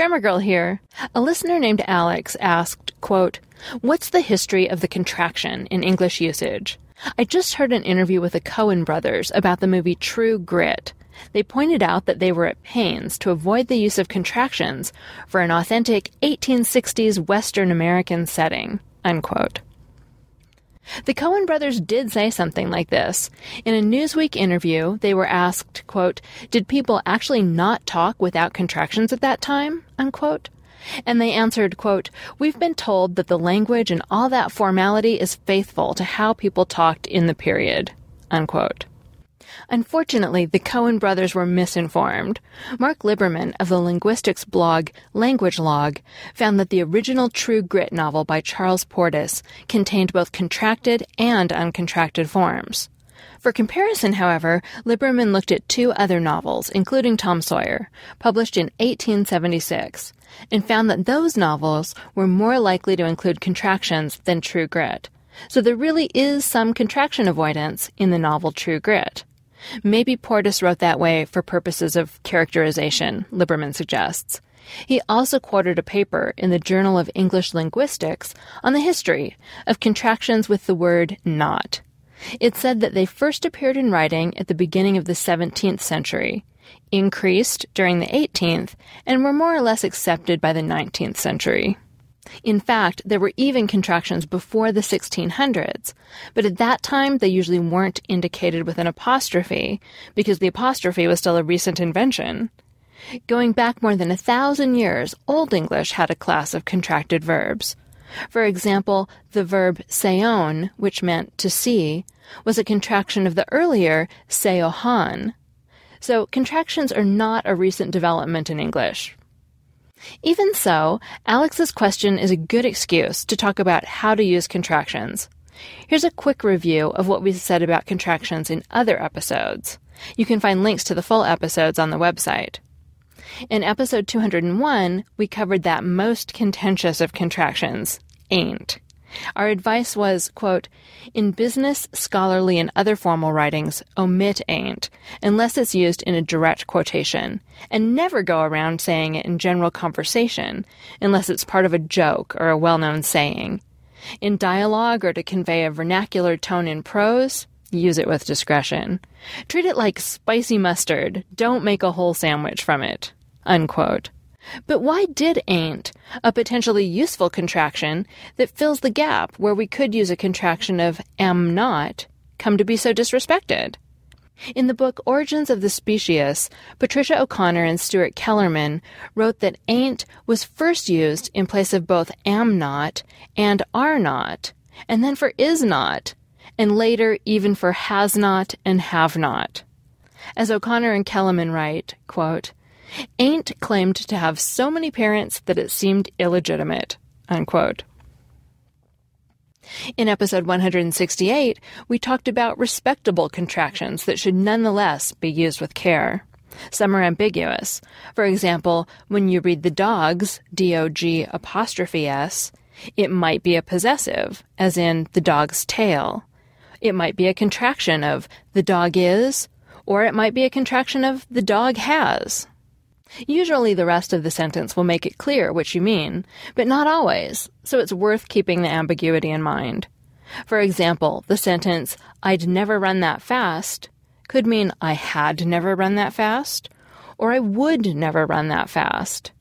Grammar Girl here. A listener named Alex asked, quote, What's the history of the contraction in English usage? I just heard an interview with the Coen brothers about the movie True Grit. They pointed out that they were at pains to avoid the use of contractions for an authentic 1860s Western American setting. Unquote. The Coen brothers did say something like this. In a Newsweek interview, they were asked, quote, Did people actually not talk without contractions at that time? Unquote. And they answered, quote, We've been told that the language and all that formality is faithful to how people talked in the period. Unquote. Unfortunately, the Coen brothers were misinformed. Mark Liberman of the linguistics blog Language Log found that the original True Grit novel by Charles Portis contained both contracted and uncontracted forms. For comparison, however, Liberman looked at two other novels, including Tom Sawyer, published in 1876, and found that those novels were more likely to include contractions than True Grit. So there really is some contraction avoidance in the novel True Grit. Maybe Portis wrote that way for purposes of characterization, Liberman suggests. He also quoted a paper in the Journal of English Linguistics on the history of contractions with the word not. It said that they first appeared in writing at the beginning of the 17th century, increased during the 18th, and were more or less accepted by the 19th century. In fact, there were even contractions before the 1600s, but at that time they usually weren't indicated with an apostrophe because the apostrophe was still a recent invention. Going back more than a thousand years, Old English had a class of contracted verbs. For example, the verb seon, which meant to see, was a contraction of the earlier seohan. So contractions are not a recent development in English. Even so, Alex's question is a good excuse to talk about how to use contractions. Here's a quick review of what we said about contractions in other episodes. You can find links to the full episodes on the website. In episode 201, we covered that most contentious of contractions, ain't. Our advice was, quote, in business, scholarly, and other formal writings, omit ain't, unless it's used in a direct quotation, and never go around saying it in general conversation, unless it's part of a joke or a well-known saying. In dialogue or to convey a vernacular tone in prose, use it with discretion. Treat it like spicy mustard. Don't make a whole sandwich from it. Unquote. But why did ain't, a potentially useful contraction that fills the gap where we could use a contraction of am not, come to be so disrespected? In the book Origins of the Specious, Patricia O'Connor and Stewart Kellerman wrote that ain't was first used in place of both am not and are not, and then for is not, and later even for has not and have not. As O'Connor and Kellerman write, quote, Ain't claimed to have so many parents that it seemed illegitimate. Unquote. In episode 168, we talked about respectable contractions that should nonetheless be used with care. Some are ambiguous. For example, when you read the dogs, D-O-G apostrophe S, it might be a possessive, as in the dog's tail. It might be a contraction of the dog is, or it might be a contraction of the dog has. Usually the rest of the sentence will make it clear what you mean, but not always, so it's worth keeping the ambiguity in mind. For example, the sentence, I'd never run that fast, could mean I had never run that fast, or I would never run that fast.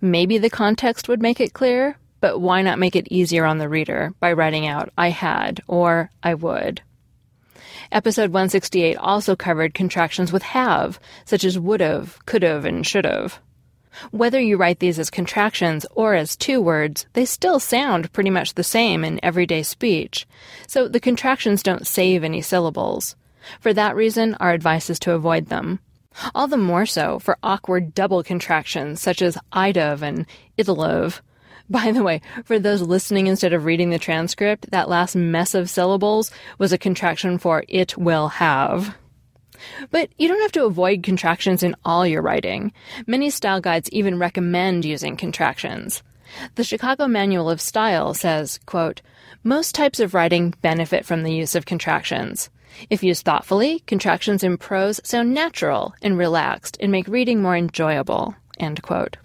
Maybe the context would make it clear, but why not make it easier on the reader by writing out I had or I would? Episode 168 also covered contractions with have, such as would've, could've, and should've. Whether you write these as contractions or as two words, they still sound pretty much the same in everyday speech, so the contractions don't save any syllables. For that reason, our advice is to avoid them. All the more so for awkward double contractions such as I'd've and it'll've. By the way, for those listening instead of reading the transcript, that last mess of syllables was a contraction for it will have. But you don't have to avoid contractions in all your writing. Many style guides even recommend using contractions. The Chicago Manual of Style says, quote, most types of writing benefit from the use of contractions. If used thoughtfully, contractions in prose sound natural and relaxed and make reading more enjoyable. End quote.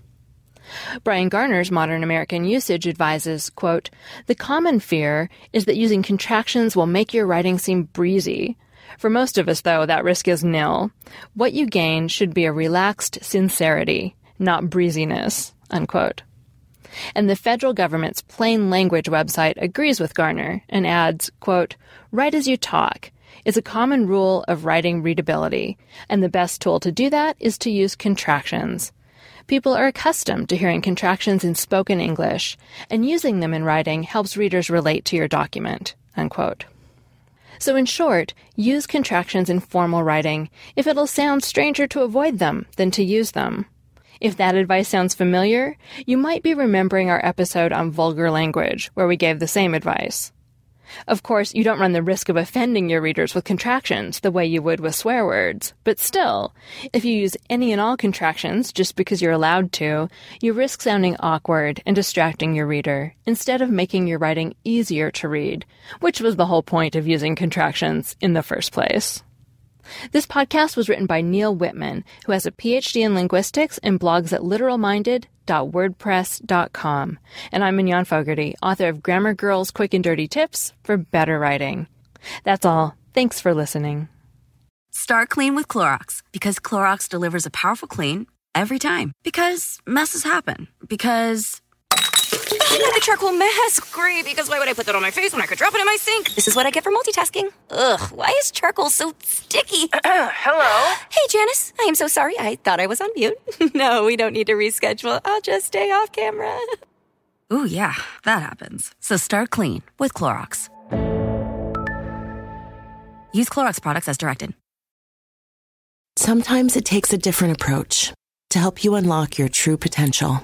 Bryan Garner's Modern American Usage advises, quote, The common fear is that using contractions will make your writing seem breezy. For most of us, though, that risk is nil. What you gain should be a relaxed sincerity, not breeziness, unquote. And the federal government's plain language website agrees with Garner and adds, quote, Write as you talk is a common rule of writing readability, and the best tool to do that is to use contractions. People are accustomed to hearing contractions in spoken English, and using them in writing helps readers relate to your document. Unquote. So, in short, use contractions in formal writing if it'll sound stranger to avoid them than to use them. If that advice sounds familiar, you might be remembering our episode on vulgar language, where we gave the same advice. Of course, you don't run the risk of offending your readers with contractions the way you would with swear words, but still, if you use any and all contractions just because you're allowed to, you risk sounding awkward and distracting your reader instead of making your writing easier to read, which was the whole point of using contractions in the first place. This podcast was written by Neal Whitman, who has a PhD in linguistics and blogs at literalminded.wordpress.com. And I'm Mignon Fogarty, author of Grammar Girl's Quick and Dirty Tips for Better Writing. That's all. Thanks for listening. Start clean with Clorox because Clorox delivers a powerful clean every time. Because messes happen. Because I got a charcoal mask. Great, because why would I put that on my face when I could drop it in my sink? This is what I get for multitasking. Ugh, why is charcoal so sticky? Hello? Hey, Janice. I am so sorry. I thought I was on mute. no, we don't need to reschedule. I'll just stay off camera. Ooh, yeah, that happens. So start clean with Clorox. Use Clorox products as directed. Sometimes it takes a different approach to help you unlock your true potential.